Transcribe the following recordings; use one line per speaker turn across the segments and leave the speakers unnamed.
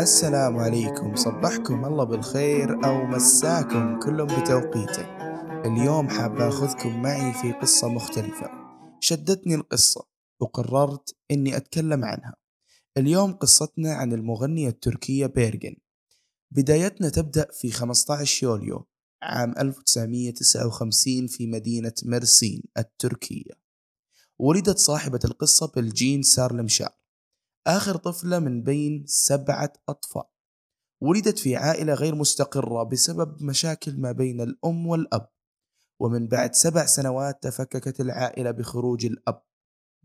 السلام عليكم. صبحكم الله بالخير أو مساكم كل بتوقيته. اليوم حاب أخذكم معي في قصة مختلفة. شدتني القصة وقررت أني أتكلم عنها. اليوم قصتنا عن المغنية التركية بيرجن. بدايتنا تبدأ في 15 يوليو عام 1959 في مدينة مرسين التركية. ولدت صاحبة القصة بالجين سارلمشار آخر طفلة من بين سبعة أطفال. ولدت في عائلة غير مستقرة بسبب مشاكل ما بين الأم والأب. ومن بعد سبع سنوات تفككت العائلة بخروج الأب.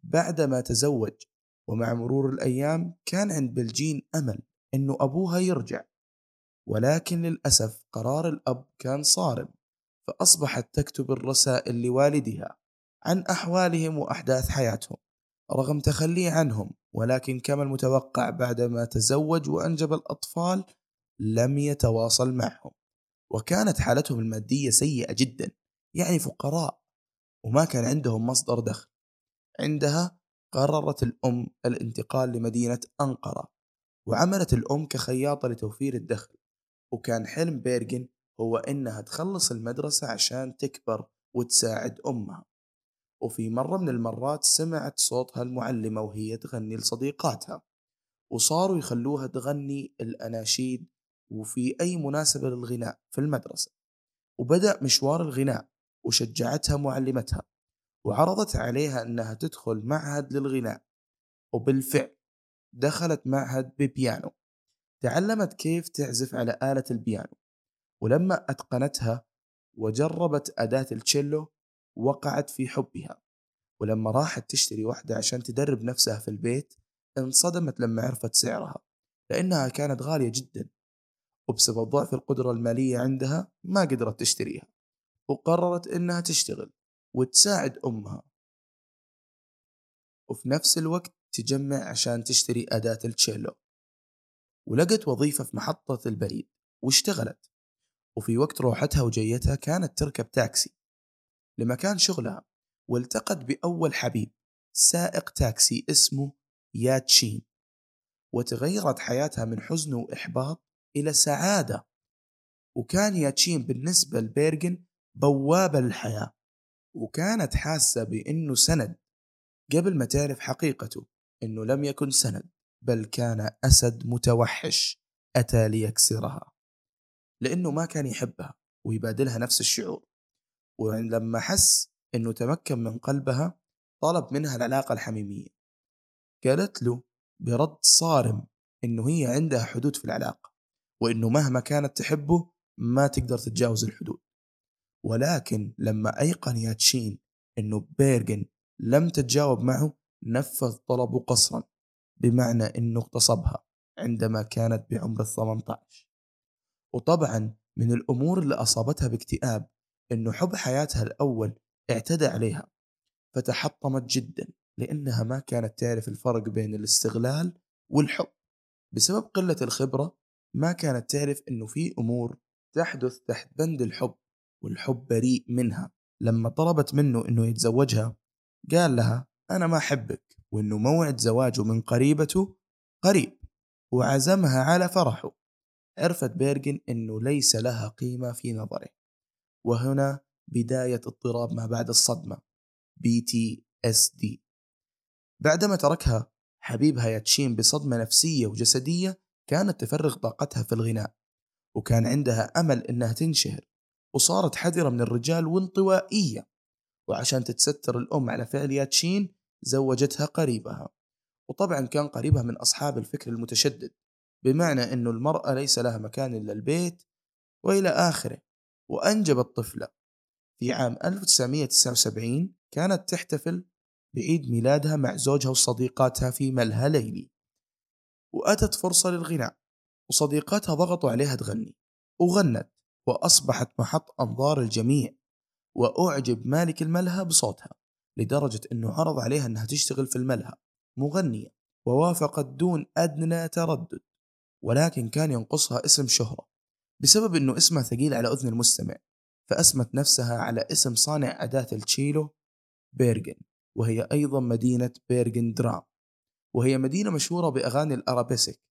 بعدما تزوج ومع مرور الأيام كان عند بلجين أمل أنه أبوها يرجع. ولكن للأسف قرار الأب كان صارم فأصبحت تكتب الرسائل لوالدها عن أحوالهم وأحداث حياتهم رغم تخليه عنهم ولكن كما المتوقع بعدما تزوج وأنجب الأطفال لم يتواصل معهم. وكانت حالتهم المادية سيئة جدا يعني فقراء وما كان عندهم مصدر دخل. عندها قررت الأم الانتقال لمدينة أنقرة وعملت الأم كخياطة لتوفير الدخل. وكان حلم بيرجن هو إنها تخلص المدرسة عشان تكبر وتساعد أمها. وفي مرة من المرات سمعت صوتها المعلمة وهي تغني لصديقاتها وصاروا يخلوها تغني الأناشيد وفي أي مناسبة للغناء في المدرسة. وبدأ مشوار الغناء وشجعتها معلمتها وعرضت عليها أنها تدخل معهد للغناء. وبالفعل دخلت معهد ببيانو. تعلمت كيف تعزف على آلة البيانو. ولما أتقنتها وجربت أداة التشيلو وقعت في حبها. ولما راحت تشتري واحدة عشان تدرب نفسها في البيت انصدمت لما عرفت سعرها لأنها كانت غالية جدا. وبسبب ضعف القدرة المالية عندها ما قدرت تشتريها. وقررت إنها تشتغل وتساعد أمها. وفي نفس الوقت تجمع عشان تشتري أداة التشيلو ولقت وظيفة في محطة البريد واشتغلت. وفي وقت روحتها وجيتها كانت تركب تاكسي. لمكان شغلها والتقت بأول حبيب سائق تاكسي اسمه ياتشين وتغيرت حياتها من حزن وإحباط إلى سعادة. وكان ياتشين بالنسبة لبيرجن بوابة للحياة وكانت حاسة بأنه سند. قبل ما تعرف حقيقته أنه لم يكن سند بل كان أسد متوحش أتى ليكسرها لأنه ما كان يحبها ويبادلها نفس الشعور. ولما حس إنه تمكن من قلبها طلب منها العلاقة الحميمية. قالت له برد صارم إنه هي عندها حدود في العلاقة وإنه مهما كانت تحبه ما تقدر تتجاوز الحدود. ولكن لما أيقن ياتشين إنه بيرجن لم تتجاوب معه نفذ طلبه قصرا بمعنى إنه اغتصبها عندما كانت بعمر ال 18 وطبعا من الأمور اللي أصابتها باكتئاب إنه حب حياتها الأول اعتدى عليها فتحطمت جدا لأنها ما كانت تعرف الفرق بين الاستغلال والحب. بسبب قلة الخبرة ما كانت تعرف إنه في أمور تحدث تحت بند الحب والحب بريء منها. لما طلبت منه إنه يتزوجها قال لها أنا ما أحبك. وإنه موعد زواجه من قريبته قريب وعزمها على فرحه. عرفت بيرجن إنه ليس لها قيمة في نظره. وهنا بداية اضطراب ما بعد الصدمة BTSD بعدما تركها حبيبها ياتشين بصدمة نفسية وجسدية كانت تفرغ طاقتها في الغناء وكان عندها أمل إنها تنشهر وصارت حذرة من الرجال وانطوائية. وعشان تتستر الأم على فعل ياتشين زوجتها قريبها. وطبعا كان قريبها من أصحاب الفكر المتشدد بمعنى أنه المرأة ليس لها مكان إلا البيت وإلى آخره. وأنجبت طفلة في عام 1979 كانت تحتفل بعيد ميلادها مع زوجها وصديقاتها في ملهى ليلي وأتت فرصة للغناء وصديقاتها ضغطوا عليها تغني. وغنت وأصبحت محط أنظار الجميع. وأعجب مالك الملهى بصوتها لدرجة أنه عرض عليها أنها تشتغل في الملهى مغنية ووافقت دون أدنى تردد. ولكن كان ينقصها اسم شهرة. بسبب أنه اسمها ثقيل على أذن المستمع فأسمت نفسها على اسم صانع أداة التشيلو بيرجن وهي أيضا مدينة بيرجن درام وهي مدينة مشهورة بأغاني الأرابيسك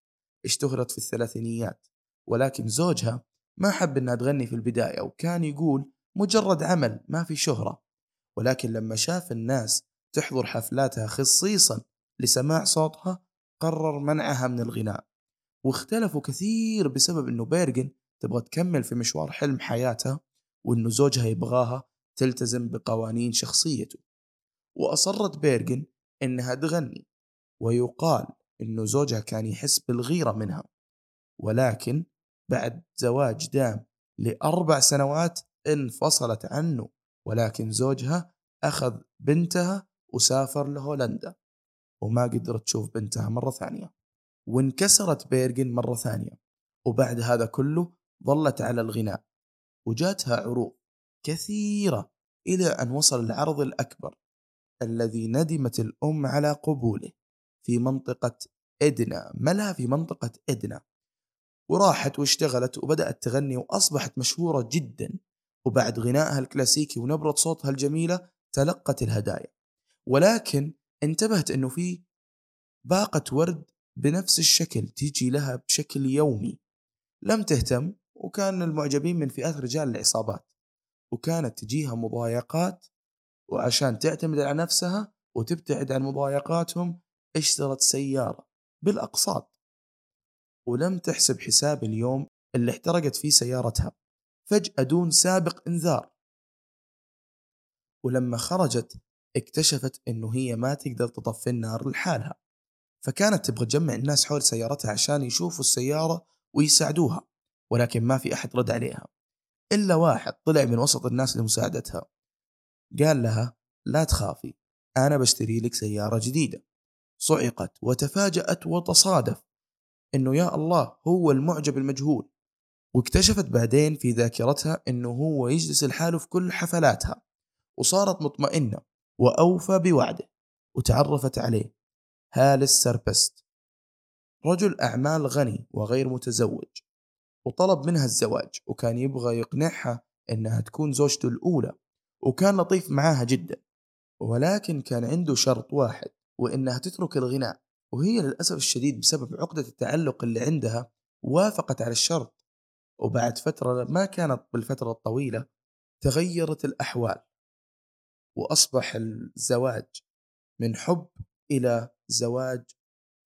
اشتهرت في الثلاثينيات ولكن زوجها ما حب إنها تغني في البداية وكان يقول مجرد عمل ما في شهرة ولكن لما شاف الناس تحضر حفلاتها خصيصا لسماع صوتها قرر منعها من الغناء واختلفوا كثير بسبب إنه بيرجن تبغى تكمل في مشوار حلم حياتها وإنه زوجها يبغاها تلتزم بقوانين شخصيته. وأصرت بيرجن إنها تغني ويقال إنه زوجها كان يحس بالغيرة منها. ولكن بعد زواج دام لأربع سنوات انفصلت عنه ولكن زوجها أخذ بنتها وسافر لهولندا وما قدرت تشوف بنتها مرة ثانية. وانكسرت بيرجن مرة ثانية. وبعد هذا كله ظلت على الغناء وجاتها عروض كثيرة إلى أن وصل العرض الأكبر الذي ندمت الأم على قبوله في منطقة إدنا ملها في منطقة إدنا. وراحت واشتغلت وبدأت تغني وأصبحت مشهورة جدا. وبعد غنائها الكلاسيكي ونبرة صوتها الجميلة تلقت الهدايا. ولكن انتبهت أنه في باقة ورد بنفس الشكل تيجي لها بشكل يومي. لم تهتم وكان المعجبين من فئات رجال العصابات وكانت تجيها مضايقات وعشان تعتمد على نفسها وتبتعد عن مضايقاتهم اشترت سيارة بالأقساط. ولم تحسب حساب اليوم اللي احترقت فيه سيارتها. فجأة دون سابق إنذار. ولما خرجت اكتشفت إنه هي ما تقدر تطفي النار لحالها. فكانت تبغى تجمع الناس حول سيارتها عشان يشوفوا السيارة ويساعدوها. ولكن ما في أحد رد عليها. إلا واحد طلع من وسط الناس لمساعدتها. قال لها لا تخافي أنا بشتري لك سيارة جديدة. صعقت وتفاجأت وتصادف إنه يا الله هو المعجب المجهول. واكتشفت بعدين في ذاكرتها إنه هو يجلس لحاله في كل حفلاتها. وصارت مطمئنة وأوفى بوعده وتعرفت عليه. هالس سربست. رجل أعمال غني وغير متزوج. وطلب منها الزواج وكان يبغى يقنعها إنها تكون زوجته الأولى وكان لطيف معاها جدا ولكن كان عنده شرط واحد وإنها تترك الغناء وهي للأسف الشديد بسبب عقدة التعلق اللي عندها وافقت على الشرط. وبعد فترة ما كانت بالفترة الطويلة تغيرت الأحوال وأصبح الزواج من حب إلى زواج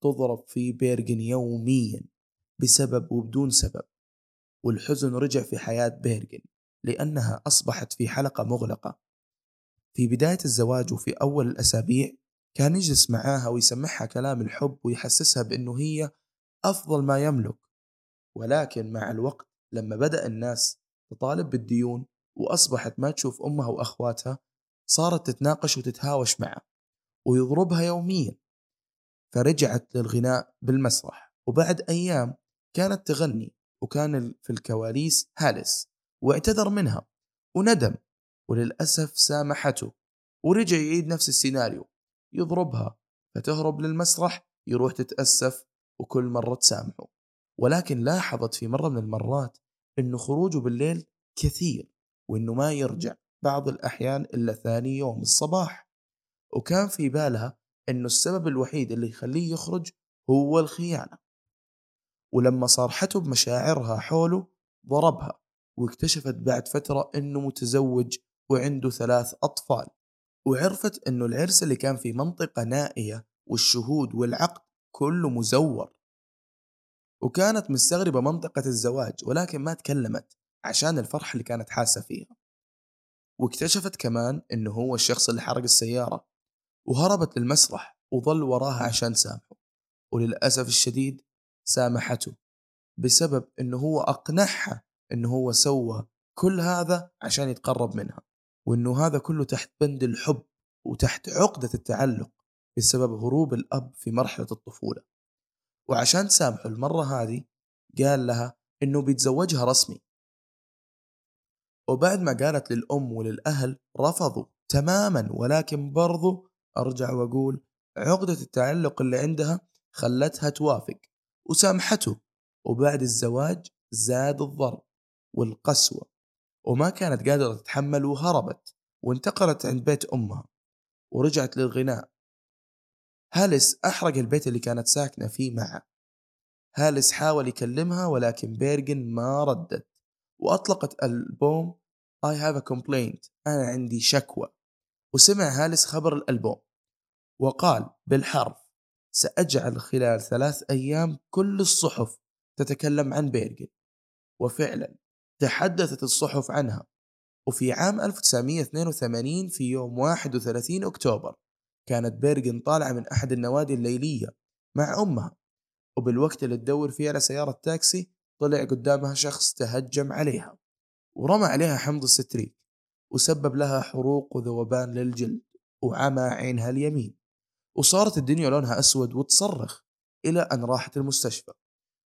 تضرب في بيرجن يوميا بسبب وبدون سبب. والحزن رجع في حياة بيرجن لأنها أصبحت في حلقة مغلقة. في بداية الزواج وفي أول الأسابيع كان يجلس معاها ويسمعها كلام الحب ويحسسها بأنه هي أفضل ما يملك. ولكن مع الوقت لما بدأ الناس تطالب بالديون وأصبحت ما تشوف أمها وأخواتها صارت تتناقش وتتهاوش معه ويضربها يوميا. فرجعت للغناء بالمسرح وبعد أيام كانت تغني وكان في الكواليس هالس واعتذر منها وندم وللأسف سامحته ورجع يعيد نفس السيناريو يضربها فتهرب للمسرح يروح تتأسف وكل مرة تسامحه. ولكن لاحظت في مرة من المرات انه خروجه بالليل كثير وإنه ما يرجع بعض الأحيان إلا ثاني يوم الصباح. وكان في بالها إنه السبب الوحيد اللي يخليه يخرج هو الخيانة. ولما صارحته بمشاعرها حوله ضربها واكتشفت بعد فترة إنه متزوج وعنده ثلاث أطفال وعرفت إنه العرس اللي كان في منطقة نائية والشهود والعقد كله مزور. وكانت مستغربة منطقة الزواج ولكن ما تكلمت عشان الفرحة اللي كانت حاسة فيها. واكتشفت كمان إنه هو الشخص اللي حرق السيارة وهربت للمسرح وظل وراها عشان تسامحه وللأسف الشديد سامحته بسبب إنه هو أقنعها إنه هو سوى كل هذا عشان يتقرب منها وإنه هذا كله تحت بند الحب وتحت عقدة التعلق بسبب هروب الأب في مرحلة الطفولة. وعشان تسامحه المرة هذه قال لها إنه بيتزوجها رسمي. وبعد ما قالت للأم وللأهل رفضوا تماما ولكن برضو أرجع وأقول عقدة التعلق اللي عندها خلتها توافق. وسامحته وبعد الزواج زاد الضرب والقسوة وما كانت قادرة تتحمل وهربت وانتقلت عند بيت أمها ورجعت للغناء. هالس أحرق البيت اللي كانت ساكنة فيه معه. هالس حاول يكلمها ولكن بيرجن ما ردت وأطلقت ألبوم I have a complaint أنا عندي شكوى. وسمع هالس خبر الألبوم وقال بالحرف سأجعل خلال ثلاث أيام كل الصحف تتكلم عن بيرجن وفعلا تحدثت الصحف عنها. وفي عام 1982 في يوم 31 أكتوبر كانت بيرجن طالعة من أحد النوادي الليلية مع أمها. وبالوقت اللي تدور فيه على سيارة تاكسي طلع قدامها شخص تهجم عليها. ورمى عليها حمض الستريك وسبب لها حروق وذوبان للجلد وعمى عينها اليمين. وصارت الدنيا لونها أسود وتصرخ إلى أن راحت المستشفى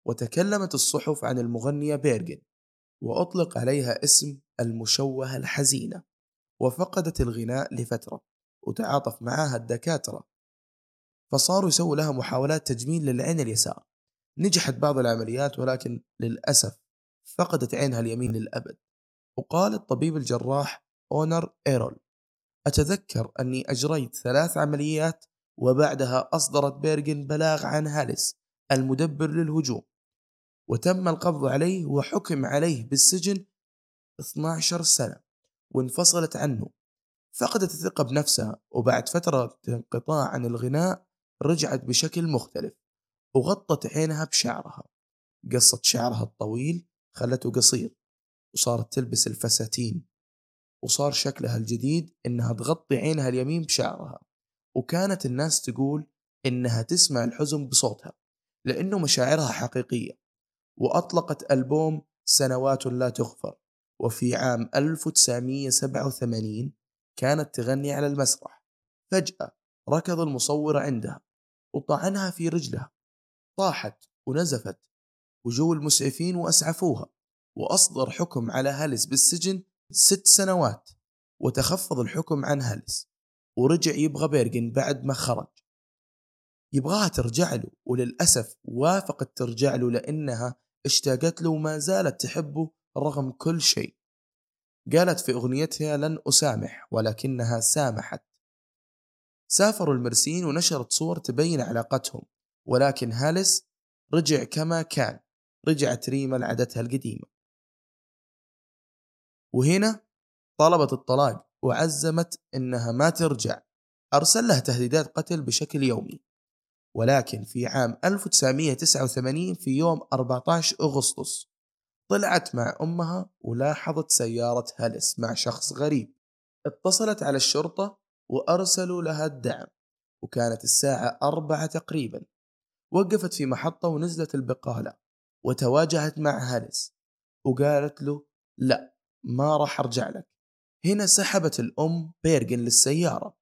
وتكلمت الصحف عن المغنية بيرجن وأطلق عليها اسم المشوهة الحزينة وفقدت الغناء لفترة وتعاطف معها الدكاترة. فصاروا يسووا لها محاولات تجميل للعين اليسار. نجحت بعض العمليات ولكن للأسف فقدت عينها اليمين للأبد. وقال الطبيب الجراح أونر إيرول أتذكر أني أجريت ثلاث عمليات وبعدها أصدرت بيرجن بلاغ عن هالس المدبر للهجوم. وتم القبض عليه وحكم عليه بالسجن 12 سنة وانفصلت عنه. فقدت الثقة بنفسها وبعد فترة انقطاع عن الغناء رجعت بشكل مختلف وغطت عينها بشعرها. قصت شعرها الطويل خلته قصير وصارت تلبس الفساتين وصار شكلها الجديد إنها تغطي عينها اليمين بشعرها. وكانت الناس تقول إنها تسمع الحزن بصوتها لأنه مشاعرها حقيقية وأطلقت ألبوم سنوات لا تغفر وفي عام 1987 كانت تغني على المسرح. فجأة ركض المصور عندها وطعنها في رجلها. طاحت ونزفت وجو المسعفين وأسعفوها وأصدر حكم على هالس بالسجن ست سنوات وتخفض الحكم عن هالس ورجع يبغى بيرجن بعد ما خرج. يبغاها ترجع له وللأسف وافقت ترجع له لأنها اشتاقت له وما زالت تحبه رغم كل شيء. قالت في أغنيتها لن أسامح ولكنها سامحت. سافروا المرسيين ونشرت صور تبين علاقتهم ولكن هالس رجع كما كان رجعت ريما لعادتها القديمة. وهنا طلبت الطلاق. وعزمت إنها ما ترجع. أرسل لها تهديدات قتل بشكل يومي. ولكن في عام 1989 في يوم 14 أغسطس طلعت مع أمها ولاحظت سيارة هلس مع شخص غريب. اتصلت على الشرطة وأرسلوا لها الدعم وكانت الساعة أربعة تقريبا. وقفت في محطة ونزلت البقالة وتواجهت مع هالس وقالت له لا ما راح أرجع لك. هنا سحبت الأم بيرجن للسيارة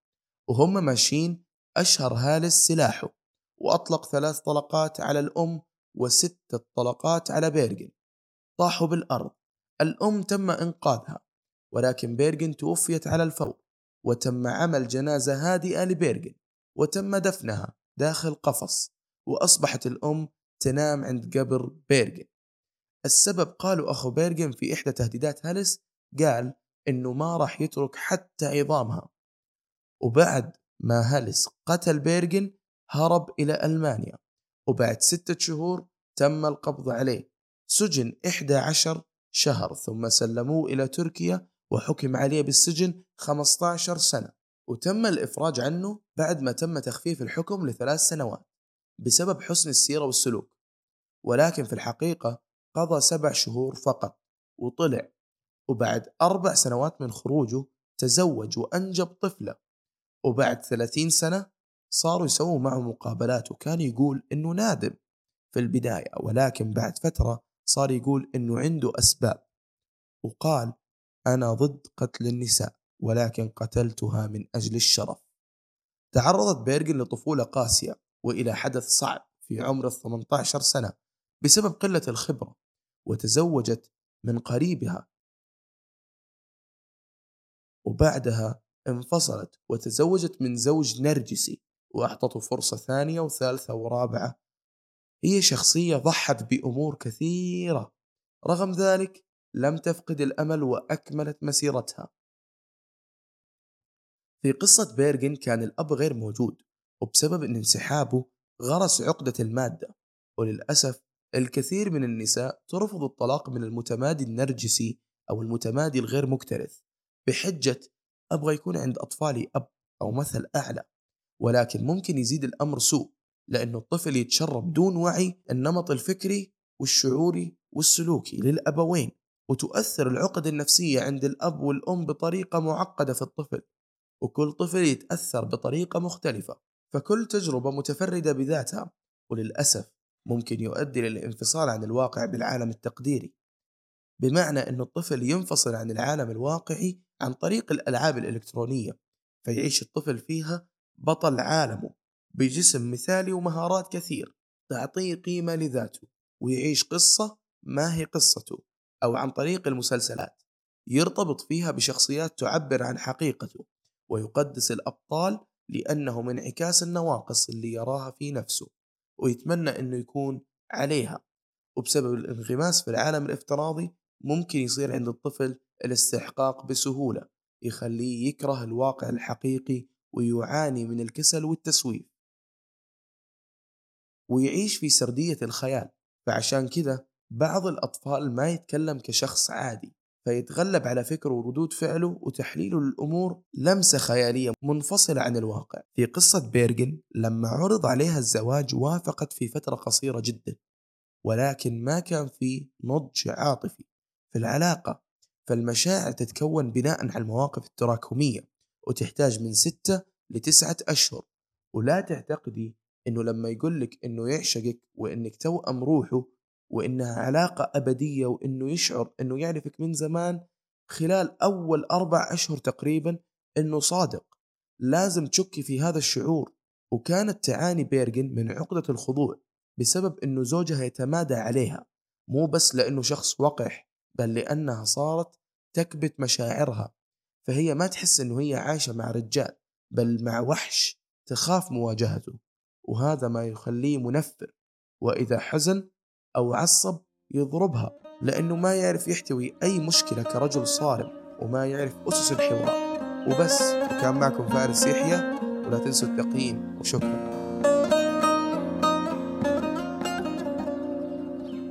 وهم ماشيين أشهر هاليس سلاحه وأطلق ثلاث طلقات على الأم وستة طلقات على بيرجن. طاحوا بالأرض. الأم تم إنقاذها ولكن بيرجن توفيت على الفور وتم عمل جنازة هادئة لبيرجن وتم دفنها داخل قفص وأصبحت الأم تنام عند قبر بيرجن. السبب قالوا أخو بيرجن في إحدى تهديدات هالس قال إنه ما راح يترك حتى عظامها. وبعد ما هالس قتل بيرجن هرب إلى ألمانيا. وبعد ستة شهور تم القبض عليه. سجن 11 شهر ثم سلموه إلى تركيا وحكم عليه بالسجن 15 سنة. وتم الإفراج عنه بعد ما تم تخفيف الحكم لثلاث سنوات بسبب حسن السيرة والسلوك. ولكن في الحقيقة قضى سبع شهور فقط وطلع وبعد أربع سنوات من خروجه تزوج وأنجب طفلة. وبعد ثلاثين سنة صاروا يسووا معه مقابلات وكان يقول إنه نادم في البداية ولكن بعد فترة صار يقول إنه عنده أسباب. وقال أنا ضد قتل النساء ولكن قتلتها من أجل الشرف. تعرضت بيرجن لطفولة قاسية وإلى حدث صعب في عمر 18 سنة بسبب قلة الخبرة وتزوجت من قريبها وبعدها انفصلت وتزوجت من زوج نرجسي وأعطته فرصة ثانية وثالثة ورابعة. هي شخصية ضحت بأمور كثيرة. رغم ذلك لم تفقد الأمل وأكملت مسيرتها. في قصة بيرجن كان الأب غير موجود وبسبب ان انسحابه غرس عقدة المادة. وللأسف الكثير من النساء ترفض الطلاق من المتمادي النرجسي أو المتمادي الغير مكترث. بحجة أبغى يكون عند أطفالي أب أو مثل أعلى ولكن ممكن يزيد الأمر سوء لأنه الطفل يتشرب دون وعي النمط الفكري والشعوري والسلوكي للأبوين وتؤثر العقد النفسية عند الأب والأم بطريقة معقدة في الطفل وكل طفل يتأثر بطريقة مختلفة فكل تجربة متفردة بذاتها وللأسف ممكن يؤدي للانفصال عن الواقع بالعالم التقديري. بمعنى أن الطفل ينفصل عن العالم الواقعي عن طريق الألعاب الإلكترونية فيعيش الطفل فيها بطل عالمه بجسم مثالي ومهارات كثير تعطيه قيمة لذاته ويعيش قصة ما هي قصته أو عن طريق المسلسلات. يرتبط فيها بشخصيات تعبر عن حقيقته ويقدس الأبطال لأنهم انعكاس النواقص اللي يراها في نفسه ويتمنى أنه يكون عليها. وبسبب الانغماس في العالم الافتراضي ممكن يصير عند الطفل الاستحقاق بسهولة يخليه يكره الواقع الحقيقي ويعاني من الكسل والتسويف. ويعيش في سردية الخيال فعشان كذا بعض الأطفال ما يتكلم كشخص عادي فيتغلب على فكره وردود فعله وتحليله للأمور لمسة خيالية منفصلة عن الواقع. في قصة بيرجن لما عرض عليها الزواج وافقت في فترة قصيرة جدا ولكن ما كان في نضج عاطفي. في العلاقة فالمشاعر تتكون بناء على المواقف التراكمية وتحتاج من ستة لتسعة أشهر. ولا تعتقدي إنه لما يقول لك إنه يعشقك وإنك توأم روحه وإنها علاقة أبدية وإنه يشعر إنه يعرفك من زمان خلال أول أربع أشهر تقريبا إنه صادق. لازم تشكي في هذا الشعور. وكانت تعاني بيرجن من عقدة الخضوع بسبب إنه زوجها يتمادى عليها. مو بس لإنه شخص وقح بل لأنها صارت تكبت مشاعرها. فهي ما تحس إنه هي عايشة مع رجال بل مع وحش تخاف مواجهته وهذا ما يخليه منفر وإذا حزن أو عصب يضربها لأنه ما يعرف يحتوي أي مشكلة كرجل صارم وما يعرف أسس الحوار. وبس وكان معكم فارس يحيى ولا تنسوا التقييم وشكرا.